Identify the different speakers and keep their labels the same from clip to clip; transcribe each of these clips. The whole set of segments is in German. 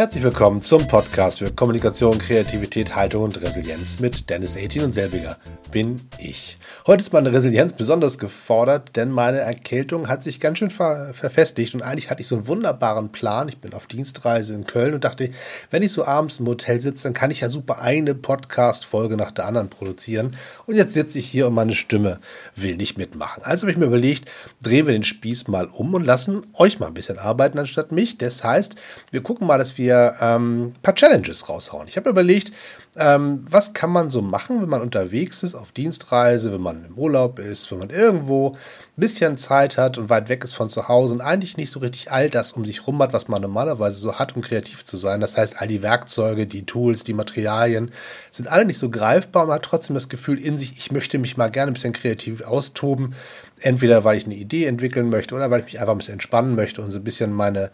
Speaker 1: Herzlich willkommen zum Podcast für Kommunikation, Kreativität, Haltung und Resilienz mit Dennis 18 und selbiger bin ich. Heute ist meine Resilienz besonders gefordert, denn meine Erkältung hat sich ganz schön ver verfestigt und eigentlich hatte ich so einen wunderbaren Plan. Ich bin auf Dienstreise in Köln und dachte, wenn ich so abends im Hotel sitze, dann kann ich ja super eine Podcast-Folge nach der anderen produzieren. Und jetzt sitze ich hier und meine Stimme will nicht mitmachen. Also habe ich mir überlegt, drehen wir den Spieß mal um und lassen euch mal ein bisschen arbeiten anstatt mich. Das heißt, wir gucken mal, dass wir wir ähm, ein paar Challenges raushauen. Ich habe überlegt, ähm, was kann man so machen, wenn man unterwegs ist, auf Dienstreise, wenn man im Urlaub ist, wenn man irgendwo ein bisschen Zeit hat und weit weg ist von zu Hause und eigentlich nicht so richtig all das um sich rum hat, was man normalerweise so hat, um kreativ zu sein. Das heißt, all die Werkzeuge, die Tools, die Materialien sind alle nicht so greifbar. Man hat trotzdem das Gefühl in sich, ich möchte mich mal gerne ein bisschen kreativ austoben. Entweder weil ich eine Idee entwickeln möchte oder weil ich mich einfach ein bisschen entspannen möchte und so ein bisschen meine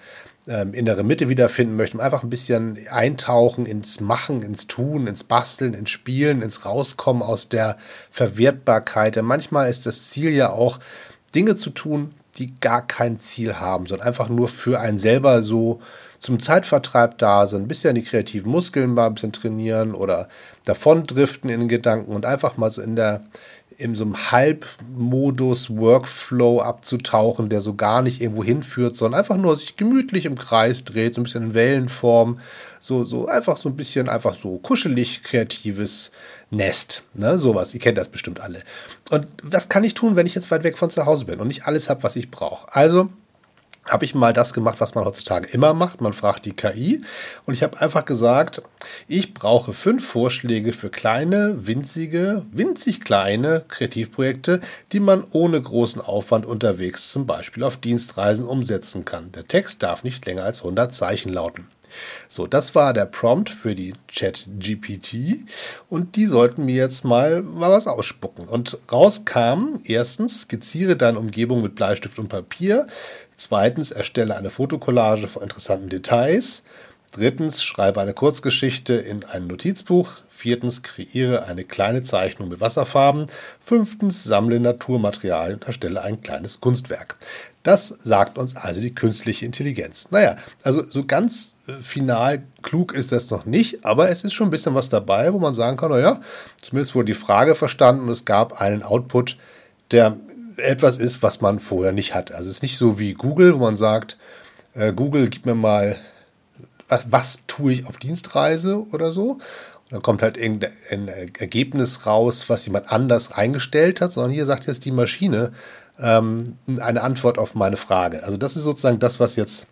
Speaker 1: ähm, innere Mitte wiederfinden möchte, einfach ein bisschen eintauchen ins Machen, ins Tun, ins Basteln, ins Spielen, ins Rauskommen aus der Verwertbarkeit. Denn manchmal ist das Ziel ja auch, Dinge zu tun, die gar kein Ziel haben, sondern einfach nur für einen selber so zum Zeitvertreib da sind, ein bisschen die kreativen Muskeln mal ein bisschen trainieren oder davon driften in Gedanken und einfach mal so in der in so einem Halbmodus Workflow abzutauchen, der so gar nicht irgendwo hinführt, sondern einfach nur sich gemütlich im Kreis dreht, so ein bisschen in Wellenform, so, so einfach so ein bisschen einfach so kuschelig kreatives Nest, ne, sowas. Ihr kennt das bestimmt alle. Und das kann ich tun, wenn ich jetzt weit weg von zu Hause bin und nicht alles habe, was ich brauche. Also habe ich mal das gemacht, was man heutzutage immer macht. Man fragt die KI und ich habe einfach gesagt, ich brauche fünf Vorschläge für kleine, winzige, winzig kleine Kreativprojekte, die man ohne großen Aufwand unterwegs zum Beispiel auf Dienstreisen umsetzen kann. Der Text darf nicht länger als 100 Zeichen lauten. So, das war der Prompt für die Chat-GPT und die sollten mir jetzt mal, was ausspucken. Und rauskam, erstens, skizziere deine Umgebung mit Bleistift und Papier. Zweitens, erstelle eine Fotokollage von interessanten Details. Drittens, schreibe eine Kurzgeschichte in ein Notizbuch. Viertens, kreiere eine kleine Zeichnung mit Wasserfarben. Fünftens, sammle Naturmaterialien und erstelle ein kleines Kunstwerk. Das sagt uns also die künstliche Intelligenz. Naja, also so ganz äh, final klug ist das noch nicht, aber es ist schon ein bisschen was dabei, wo man sagen kann, naja, zumindest wurde die Frage verstanden und es gab einen Output, der etwas ist, was man vorher nicht hat. Also es ist nicht so wie Google, wo man sagt, äh, Google, gib mir mal was, was tue ich auf Dienstreise oder so. Dann kommt halt irgendein Ergebnis raus, was jemand anders eingestellt hat, sondern hier sagt jetzt die Maschine ähm, eine Antwort auf meine Frage. Also das ist sozusagen das, was jetzt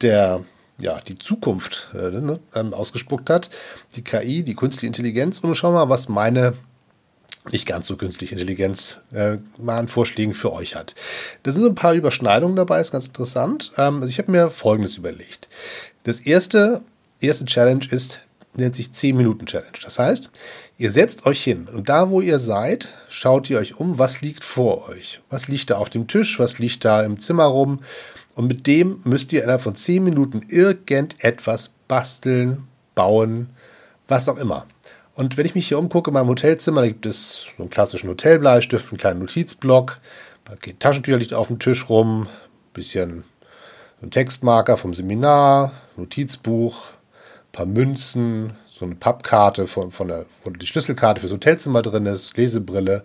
Speaker 1: der ja, die Zukunft äh, ne, ähm, ausgespuckt hat, die KI, die künstliche Intelligenz. Und schau mal, was meine nicht ganz so künstliche Intelligenz äh, mal an Vorschlägen für euch hat. Da sind so ein paar Überschneidungen dabei, ist ganz interessant. Ähm, also ich habe mir Folgendes überlegt. Das erste, erste Challenge ist, nennt sich 10 Minuten Challenge. Das heißt, ihr setzt euch hin und da, wo ihr seid, schaut ihr euch um, was liegt vor euch. Was liegt da auf dem Tisch, was liegt da im Zimmer rum. Und mit dem müsst ihr innerhalb von 10 Minuten irgendetwas basteln, bauen, was auch immer. Und wenn ich mich hier umgucke in meinem Hotelzimmer, da gibt es so einen klassischen Hotelbleistift, einen kleinen Notizblock, ein Taschentücher liegt auf dem Tisch rum, ein bisschen ein Textmarker vom Seminar, Notizbuch, paar Münzen, so eine Pappkarte von, von der, wo die Schlüsselkarte fürs Hotelzimmer drin ist, Lesebrille,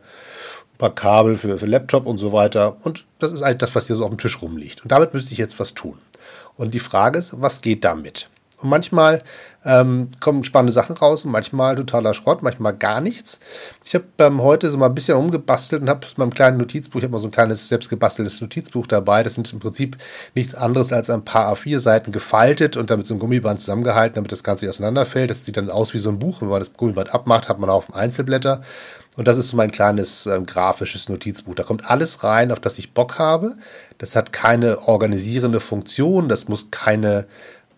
Speaker 1: ein paar Kabel für, für Laptop und so weiter. Und das ist eigentlich das, was hier so auf dem Tisch rumliegt. Und damit müsste ich jetzt was tun. Und die Frage ist, was geht damit? Und manchmal ähm, kommen spannende Sachen raus und manchmal totaler Schrott, manchmal gar nichts. Ich habe ähm, heute so mal ein bisschen umgebastelt und habe aus meinem kleinen Notizbuch, ich habe mal so ein kleines selbstgebasteltes Notizbuch dabei. Das sind im Prinzip nichts anderes als ein paar A4-Seiten gefaltet und damit so ein Gummiband zusammengehalten, damit das Ganze auseinanderfällt. Das sieht dann aus wie so ein Buch. Wenn man das Gummiband abmacht, hat man auf dem Einzelblätter. Und das ist so mein kleines ähm, grafisches Notizbuch. Da kommt alles rein, auf das ich Bock habe. Das hat keine organisierende Funktion. Das muss keine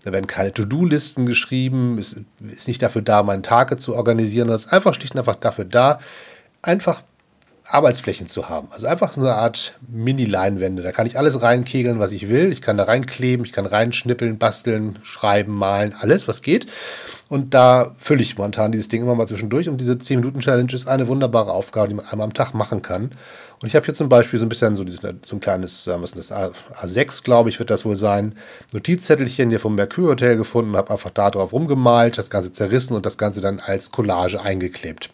Speaker 1: da werden keine To-Do-Listen geschrieben, ist, ist nicht dafür da, meine Tage zu organisieren, das ist einfach schlicht und einfach dafür da, einfach Arbeitsflächen zu haben. Also einfach so eine Art Mini-Leinwände. Da kann ich alles reinkegeln, was ich will. Ich kann da reinkleben, ich kann reinschnippeln, basteln, schreiben, malen, alles, was geht. Und da fülle ich momentan dieses Ding immer mal zwischendurch. Und diese 10-Minuten-Challenge ist eine wunderbare Aufgabe, die man einmal am Tag machen kann. Und ich habe hier zum Beispiel so ein bisschen so, dieses, so ein kleines, äh, was ist das, A6, glaube ich, wird das wohl sein, Notizzettelchen hier vom Mercure Hotel gefunden, habe einfach da drauf rumgemalt, das Ganze zerrissen und das Ganze dann als Collage eingeklebt.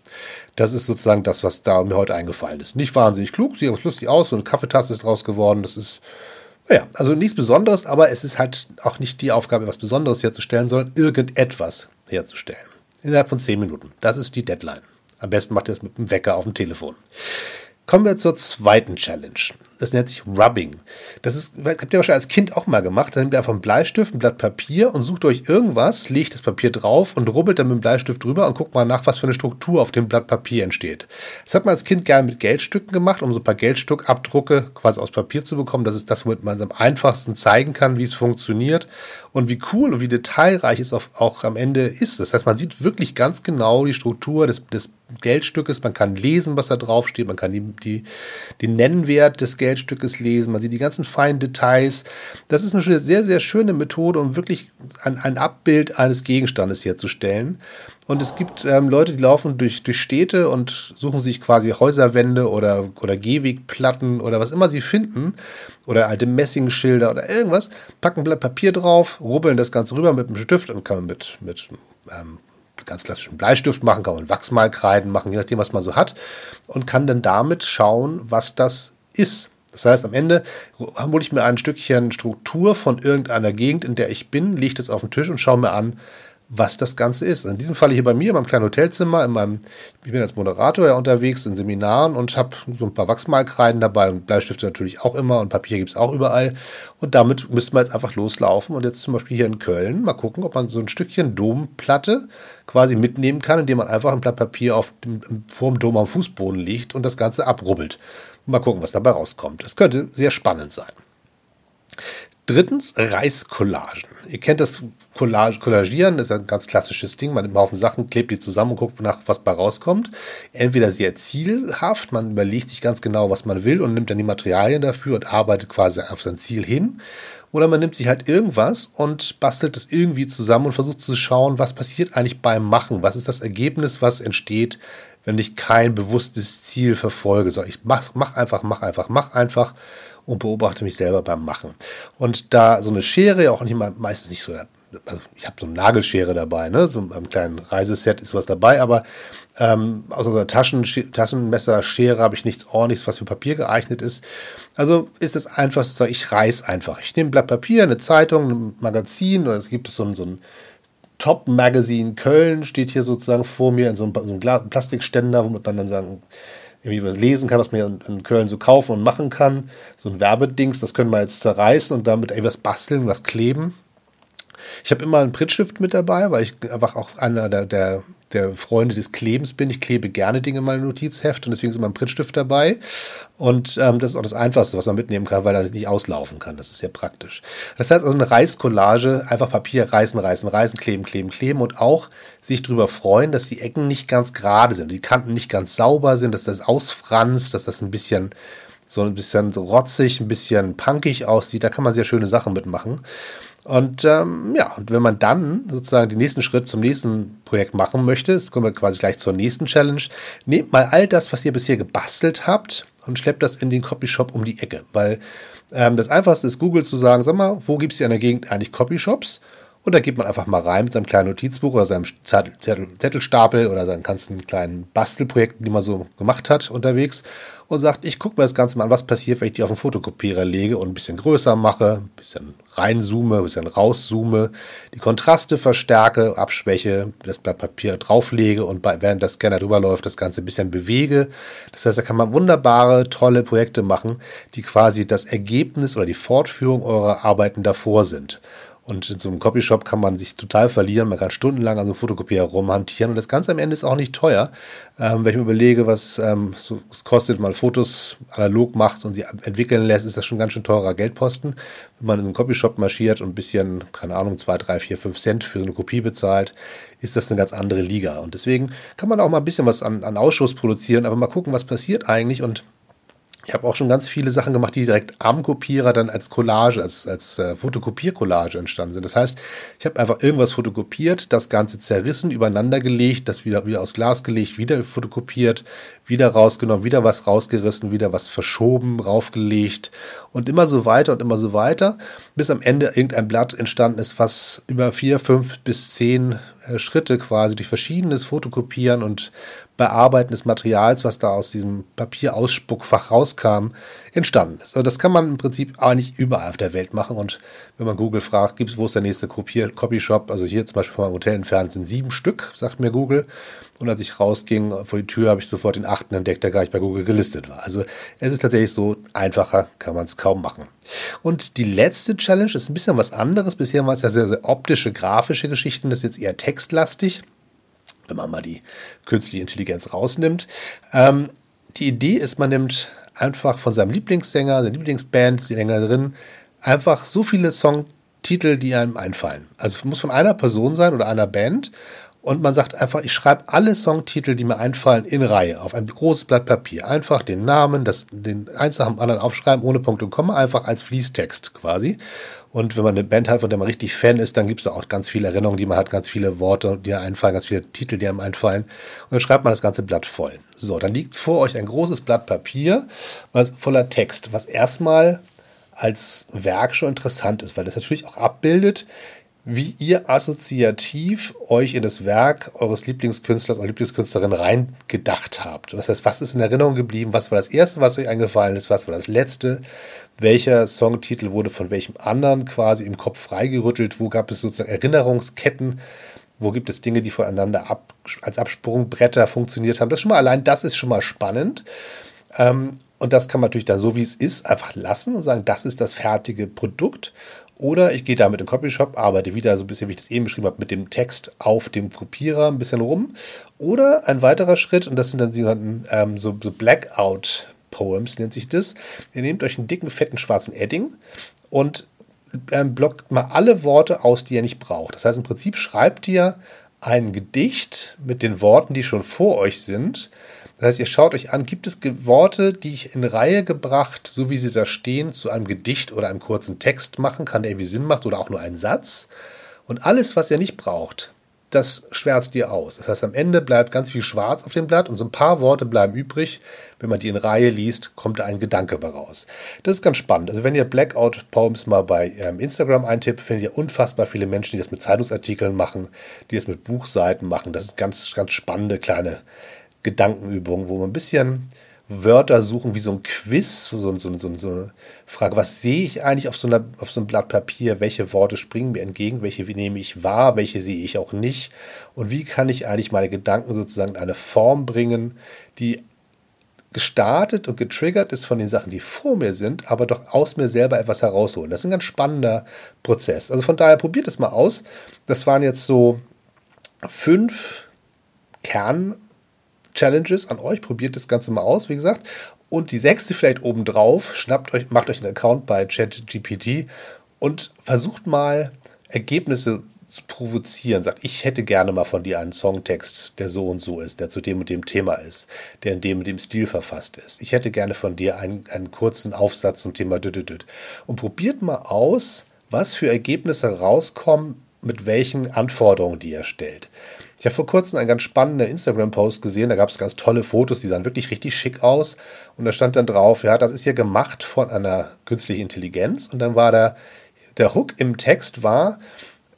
Speaker 1: Das ist sozusagen das, was da mir heute eingefallen ist. Nicht wahnsinnig klug, sieht aber lustig aus, so eine Kaffeetasse ist draus geworden, das ist naja, also nichts Besonderes, aber es ist halt auch nicht die Aufgabe, etwas Besonderes herzustellen, sondern irgendetwas herzustellen. Innerhalb von zehn Minuten. Das ist die Deadline. Am besten macht ihr es mit dem Wecker auf dem Telefon. Kommen wir zur zweiten Challenge. Das nennt sich Rubbing. Das ist, habt ihr wahrscheinlich als Kind auch mal gemacht. Dann nehmt ihr einfach einen Bleistift, ein Blatt Papier und sucht euch irgendwas, legt das Papier drauf und rubbelt dann mit dem Bleistift drüber und guckt mal nach, was für eine Struktur auf dem Blatt Papier entsteht. Das hat man als Kind gerne mit Geldstücken gemacht, um so ein paar Geldstückabdrucke quasi aus Papier zu bekommen. Das ist das, womit man es am einfachsten zeigen kann, wie es funktioniert und wie cool und wie detailreich es auch am Ende ist. Das heißt, man sieht wirklich ganz genau die Struktur des, des Geldstückes, man kann lesen, was da drauf steht, man kann die, die, den Nennwert des Geldstückes lesen, man sieht die ganzen feinen Details. Das ist eine sehr, sehr schöne Methode, um wirklich ein, ein Abbild eines Gegenstandes herzustellen. Und es gibt ähm, Leute, die laufen durch, durch Städte und suchen sich quasi Häuserwände oder, oder Gehwegplatten oder was immer sie finden oder alte Messingschilder oder irgendwas, packen ein Blatt Papier drauf, rubbeln das Ganze rüber mit einem Stift und kann mit, mit ähm, ganz klassischen Bleistift machen, kann man Wachsmalkreiden machen, je nachdem, was man so hat, und kann dann damit schauen, was das ist. Das heißt, am Ende hole ich mir ein Stückchen Struktur von irgendeiner Gegend, in der ich bin, lege das auf den Tisch und schaue mir an, was das Ganze ist. In diesem Fall hier bei mir, in meinem kleinen Hotelzimmer, in meinem, ich bin als Moderator ja unterwegs in Seminaren und habe so ein paar Wachsmalkreiden dabei und Bleistifte natürlich auch immer und Papier gibt es auch überall. Und damit müssten wir jetzt einfach loslaufen und jetzt zum Beispiel hier in Köln mal gucken, ob man so ein Stückchen Domplatte quasi mitnehmen kann, indem man einfach ein Blatt Papier auf dem, vor dem Dom am Fußboden legt und das Ganze abrubbelt. Und mal gucken, was dabei rauskommt. Das könnte sehr spannend sein. Drittens Reiscollagen. Ihr kennt das Collage, Collagieren, das ist ein ganz klassisches Ding. Man nimmt einen Haufen Sachen, klebt die zusammen und guckt nach, was bei rauskommt. Entweder sehr zielhaft, man überlegt sich ganz genau, was man will und nimmt dann die Materialien dafür und arbeitet quasi auf sein Ziel hin. Oder man nimmt sich halt irgendwas und bastelt es irgendwie zusammen und versucht zu schauen, was passiert eigentlich beim Machen. Was ist das Ergebnis, was entsteht, wenn ich kein bewusstes Ziel verfolge, sondern ich mach, mach einfach, mach einfach, mach einfach und beobachte mich selber beim Machen. Und da so eine Schere, auch nicht mal, meistens nicht so, also ich habe so eine Nagelschere dabei, ne? so einem kleinen Reiseset ist was dabei, aber ähm, aus unserer Taschen, Taschenmesserschere habe ich nichts ordentliches, was für Papier geeignet ist. Also ist es einfach, so, ich reiß einfach. Ich nehme ein Blatt Papier, eine Zeitung, ein Magazin, oder es gibt so ein, so ein Top Magazine Köln, steht hier sozusagen vor mir in so einem, so einem Plastikständer, womit man dann sagen, irgendwie was lesen kann, was man in Köln so kaufen und machen kann. So ein Werbedings, das können wir jetzt zerreißen und damit etwas basteln, was kleben. Ich habe immer einen Prittstift mit dabei, weil ich einfach auch einer der, der der Freunde des Klebens bin. Ich klebe gerne Dinge in mein Notizheft und deswegen ist immer ein Prittstift dabei. Und ähm, das ist auch das Einfachste, was man mitnehmen kann, weil er nicht auslaufen kann. Das ist sehr praktisch. Das heißt also eine Reißcollage, einfach Papier reißen, reißen, reißen, kleben, kleben, kleben und auch sich darüber freuen, dass die Ecken nicht ganz gerade sind, die Kanten nicht ganz sauber sind, dass das ausfranst, dass das ein bisschen so ein bisschen rotzig, ein bisschen punkig aussieht. Da kann man sehr schöne Sachen mitmachen. Und ähm, ja, und wenn man dann sozusagen den nächsten Schritt zum nächsten Projekt machen möchte, das kommen wir quasi gleich zur nächsten Challenge, nehmt mal all das, was ihr bisher gebastelt habt und schleppt das in den Copyshop um die Ecke. Weil ähm, das Einfachste ist, Google zu sagen, sag mal, wo gibt es hier in der Gegend eigentlich Copyshops? Und da geht man einfach mal rein mit seinem kleinen Notizbuch oder seinem Zettel, Zettel, Zettelstapel oder seinen ganzen kleinen Bastelprojekten, die man so gemacht hat unterwegs und sagt, ich gucke mir das Ganze mal an, was passiert, wenn ich die auf den Fotokopierer lege und ein bisschen größer mache, ein bisschen reinzoome, ein bisschen rauszoome, die Kontraste verstärke, abschwäche, das Blatt Papier drauflege und während der Scanner drüber läuft, das Ganze ein bisschen bewege. Das heißt, da kann man wunderbare, tolle Projekte machen, die quasi das Ergebnis oder die Fortführung eurer Arbeiten davor sind. Und in so einem Copyshop kann man sich total verlieren. Man kann stundenlang an so einem Fotokopierer rumhantieren. Und das Ganze am Ende ist auch nicht teuer. Ähm, wenn ich mir überlege, was ähm, so, es kostet, man Fotos analog macht und sie entwickeln lässt, ist das schon ganz schön teurer Geldposten. Wenn man in so einem Copyshop marschiert und ein bisschen, keine Ahnung, zwei, drei, vier, fünf Cent für so eine Kopie bezahlt, ist das eine ganz andere Liga. Und deswegen kann man auch mal ein bisschen was an, an Ausschuss produzieren, aber mal gucken, was passiert eigentlich. Und Ich habe auch schon ganz viele Sachen gemacht, die direkt am Kopierer dann als Collage, als, als äh, Fotokopiercollage entstanden sind. Das heißt, ich habe einfach irgendwas fotokopiert, das Ganze zerrissen, übereinander gelegt, das wieder, wieder aus Glas gelegt, wieder fotokopiert, wieder rausgenommen, wieder was rausgerissen, wieder was verschoben, raufgelegt und immer so weiter und immer so weiter, bis am Ende irgendein Blatt entstanden ist, was über vier, fünf bis zehn äh, Schritte quasi durch verschiedenes Fotokopieren und Bearbeiten des Materials, was da aus diesem Papierausspuckfach rauskam, entstanden ist. Also das kann man im Prinzip eigentlich überall auf der Welt machen. Und wenn man Google fragt, gibt's, wo ist der nächste Copyshop? Also hier zum Beispiel vom Hotel entfernt sind sieben Stück, sagt mir Google. Und als ich rausging vor die Tür, habe ich sofort den achten entdeckt, der gar nicht bei Google gelistet war. Also es ist tatsächlich so einfacher, kann man es kaum machen. Und die letzte Challenge ist ein bisschen was anderes. Bisher war es ja sehr, sehr optische, grafische Geschichten. Das ist jetzt eher textlastig wenn man mal die künstliche Intelligenz rausnimmt. Ähm, die Idee ist, man nimmt einfach von seinem Lieblingssänger, seiner Lieblingsband, die Sängerin, einfach so viele Songtitel, die einem einfallen. Also muss von einer Person sein oder einer Band. Und man sagt einfach, ich schreibe alle Songtitel, die mir einfallen, in Reihe auf ein großes Blatt Papier. Einfach den Namen, das, den eins nach dem anderen aufschreiben, ohne Punkt und Komma, einfach als Fließtext quasi. Und wenn man eine Band hat, von der man richtig Fan ist, dann gibt es da auch ganz viele Erinnerungen, die man hat, ganz viele Worte, die einem einfallen, ganz viele Titel, die einem einfallen. Und dann schreibt man das ganze Blatt voll. So, dann liegt vor euch ein großes Blatt Papier voller Text, was erstmal als Werk schon interessant ist, weil das natürlich auch abbildet, wie ihr assoziativ euch in das Werk eures Lieblingskünstlers oder Lieblingskünstlerin reingedacht habt. Das heißt, was ist in Erinnerung geblieben? Was war das erste, was euch eingefallen ist? Was war das letzte? Welcher Songtitel wurde von welchem anderen quasi im Kopf freigerüttelt? Wo gab es sozusagen Erinnerungsketten? Wo gibt es Dinge, die voneinander ab, als Absprungbretter funktioniert haben? Das schon mal allein, das ist schon mal spannend. Ähm, und das kann man natürlich dann so, wie es ist, einfach lassen und sagen, das ist das fertige Produkt. Oder ich gehe da mit dem Copyshop, arbeite wieder so ein bisschen, wie ich das eben beschrieben habe, mit dem Text auf dem Kopierer ein bisschen rum. Oder ein weiterer Schritt, und das sind dann die ähm, so, so Blackout Poems, nennt sich das. Ihr nehmt euch einen dicken, fetten, schwarzen Edding und ähm, blockt mal alle Worte aus, die ihr nicht braucht. Das heißt, im Prinzip schreibt ihr ein Gedicht mit den Worten, die schon vor euch sind, das heißt, ihr schaut euch an, gibt es Worte, die ich in Reihe gebracht, so wie sie da stehen, zu einem Gedicht oder einem kurzen Text machen kann, der irgendwie Sinn macht oder auch nur einen Satz. Und alles, was ihr nicht braucht, das schwärzt ihr aus. Das heißt, am Ende bleibt ganz viel Schwarz auf dem Blatt und so ein paar Worte bleiben übrig. Wenn man die in Reihe liest, kommt da ein Gedanke raus. Das ist ganz spannend. Also wenn ihr Blackout Poems mal bei ähm, Instagram eintippt, findet ihr unfassbar viele Menschen, die das mit Zeitungsartikeln machen, die das mit Buchseiten machen. Das ist ganz, ganz spannende kleine Gedankenübung, wo man ein bisschen Wörter suchen, wie so ein Quiz, so, so, so, so eine Frage, was sehe ich eigentlich auf so, einer, auf so einem Blatt Papier, welche Worte springen mir entgegen, welche nehme ich wahr, welche sehe ich auch nicht und wie kann ich eigentlich meine Gedanken sozusagen in eine Form bringen, die gestartet und getriggert ist von den Sachen, die vor mir sind, aber doch aus mir selber etwas herausholen. Das ist ein ganz spannender Prozess. Also von daher probiert es mal aus. Das waren jetzt so fünf Kern Challenges an euch. Probiert das Ganze mal aus, wie gesagt. Und die sechste vielleicht obendrauf. Schnappt euch, macht euch einen Account bei ChatGPT und versucht mal Ergebnisse zu provozieren. Sagt, ich hätte gerne mal von dir einen Songtext, der so und so ist, der zu dem und dem Thema ist, der in dem und dem Stil verfasst ist. Ich hätte gerne von dir einen, einen kurzen Aufsatz zum Thema düdüdüd. Und probiert mal aus, was für Ergebnisse rauskommen, mit welchen Anforderungen die er stellt. Ich habe vor kurzem einen ganz spannenden Instagram-Post gesehen, da gab es ganz tolle Fotos, die sahen wirklich richtig schick aus. Und da stand dann drauf, ja, das ist hier gemacht von einer künstlichen Intelligenz. Und dann war da, der Hook im Text war,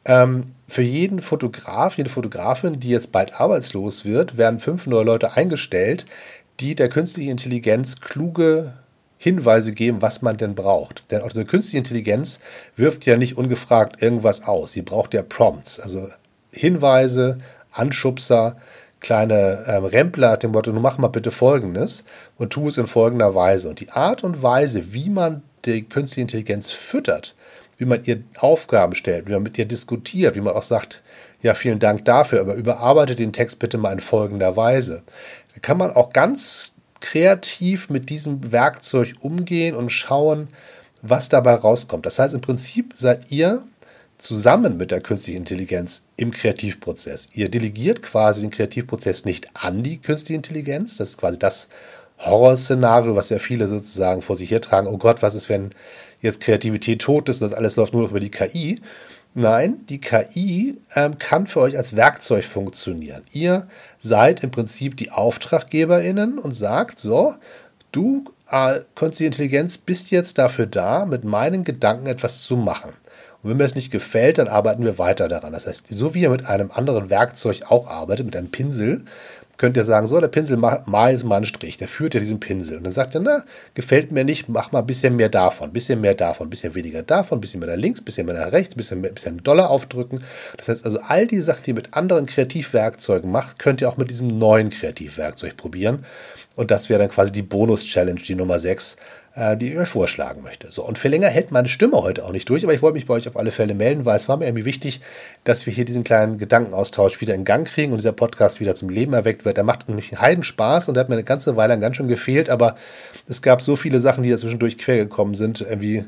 Speaker 1: ähm, für jeden Fotograf, jede Fotografin, die jetzt bald arbeitslos wird, werden fünf neue Leute eingestellt, die der künstlichen Intelligenz kluge Hinweise geben, was man denn braucht. Denn auch diese künstliche Intelligenz wirft ja nicht ungefragt irgendwas aus. Sie braucht ja Prompts, also Hinweise, Anschubser, kleine ähm, Rempler dem Motto, nun mach mal bitte Folgendes und tu es in folgender Weise. Und die Art und Weise, wie man die künstliche Intelligenz füttert, wie man ihr Aufgaben stellt, wie man mit ihr diskutiert, wie man auch sagt, ja, vielen Dank dafür, aber überarbeitet den Text bitte mal in folgender Weise. Da kann man auch ganz kreativ mit diesem Werkzeug umgehen und schauen, was dabei rauskommt. Das heißt, im Prinzip seid ihr zusammen mit der künstlichen Intelligenz im Kreativprozess. Ihr delegiert quasi den Kreativprozess nicht an die künstliche Intelligenz. Das ist quasi das, Horrorszenario, was ja viele sozusagen vor sich hertragen. Oh Gott, was ist, wenn jetzt Kreativität tot ist und das alles läuft nur noch über die KI? Nein, die KI ähm, kann für euch als Werkzeug funktionieren. Ihr seid im Prinzip die AuftraggeberInnen und sagt so, du, äh, künstliche Intelligenz, bist jetzt dafür da, mit meinen Gedanken etwas zu machen. Und wenn mir es nicht gefällt, dann arbeiten wir weiter daran. Das heißt, so wie ihr mit einem anderen Werkzeug auch arbeitet, mit einem Pinsel, könnt ihr sagen, so, der Pinsel, mal ist mal ein Strich, der führt ja diesen Pinsel. Und dann sagt er, na, gefällt mir nicht, mach mal ein bisschen mehr davon, ein bisschen mehr davon, ein bisschen weniger davon, ein bisschen mehr nach links, ein bisschen mehr nach rechts, ein bisschen, mehr, bisschen Dollar aufdrücken. Das heißt also, all die Sachen, die ihr mit anderen Kreativwerkzeugen macht, könnt ihr auch mit diesem neuen Kreativwerkzeug probieren. Und das wäre dann quasi die Bonus-Challenge, die Nummer 6, äh, die ich euch vorschlagen möchte. So, und für länger hält meine Stimme heute auch nicht durch, aber ich wollte mich bei euch auf alle Fälle melden, weil es war mir irgendwie wichtig, dass wir hier diesen kleinen Gedankenaustausch wieder in Gang kriegen und dieser Podcast wieder zum Leben erweckt wird. Der macht nämlich einen Heiden Spaß und der hat mir eine ganze Weile ganz schön gefehlt, aber es gab so viele Sachen, die dazwischendurch quer gekommen sind, irgendwie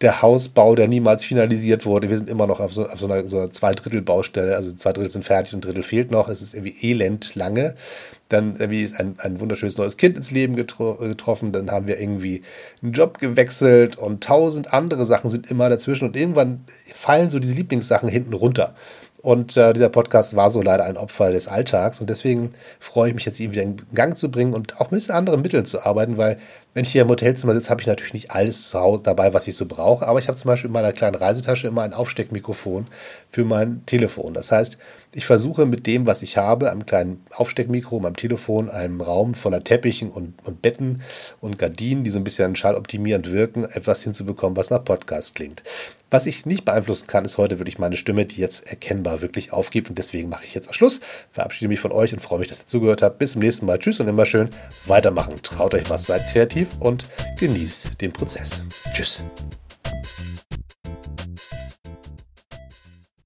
Speaker 1: der Hausbau, der niemals finalisiert wurde. Wir sind immer noch auf so, auf so einer, so einer Zwei-Drittel-Baustelle. Also zwei Drittel sind fertig und ein Drittel fehlt noch. Es ist irgendwie elend lange. Dann irgendwie ist ein, ein wunderschönes neues Kind ins Leben getro getroffen. Dann haben wir irgendwie einen Job gewechselt und tausend andere Sachen sind immer dazwischen. Und irgendwann fallen so diese Lieblingssachen hinten runter. Und äh, dieser Podcast war so leider ein Opfer des Alltags. Und deswegen freue ich mich jetzt, ihn wieder in Gang zu bringen und auch mit anderen Mitteln zu arbeiten, weil wenn ich hier im Hotelzimmer sitze, habe ich natürlich nicht alles zu Hause dabei, was ich so brauche. Aber ich habe zum Beispiel in meiner kleinen Reisetasche immer ein Aufsteckmikrofon für mein Telefon. Das heißt, ich versuche mit dem, was ich habe, einem kleinen Aufsteckmikro, meinem Telefon, einem Raum voller Teppichen und, und Betten und Gardinen, die so ein bisschen schalloptimierend wirken, etwas hinzubekommen, was nach Podcast klingt. Was ich nicht beeinflussen kann, ist heute wirklich meine Stimme, die jetzt erkennbar wirklich aufgibt. Und deswegen mache ich jetzt auch Schluss. Verabschiede mich von euch und freue mich, dass ihr zugehört habt. Bis zum nächsten Mal. Tschüss und immer schön weitermachen. Traut euch was, seid kreativ aktiv und genießt den Prozess. Tschüss.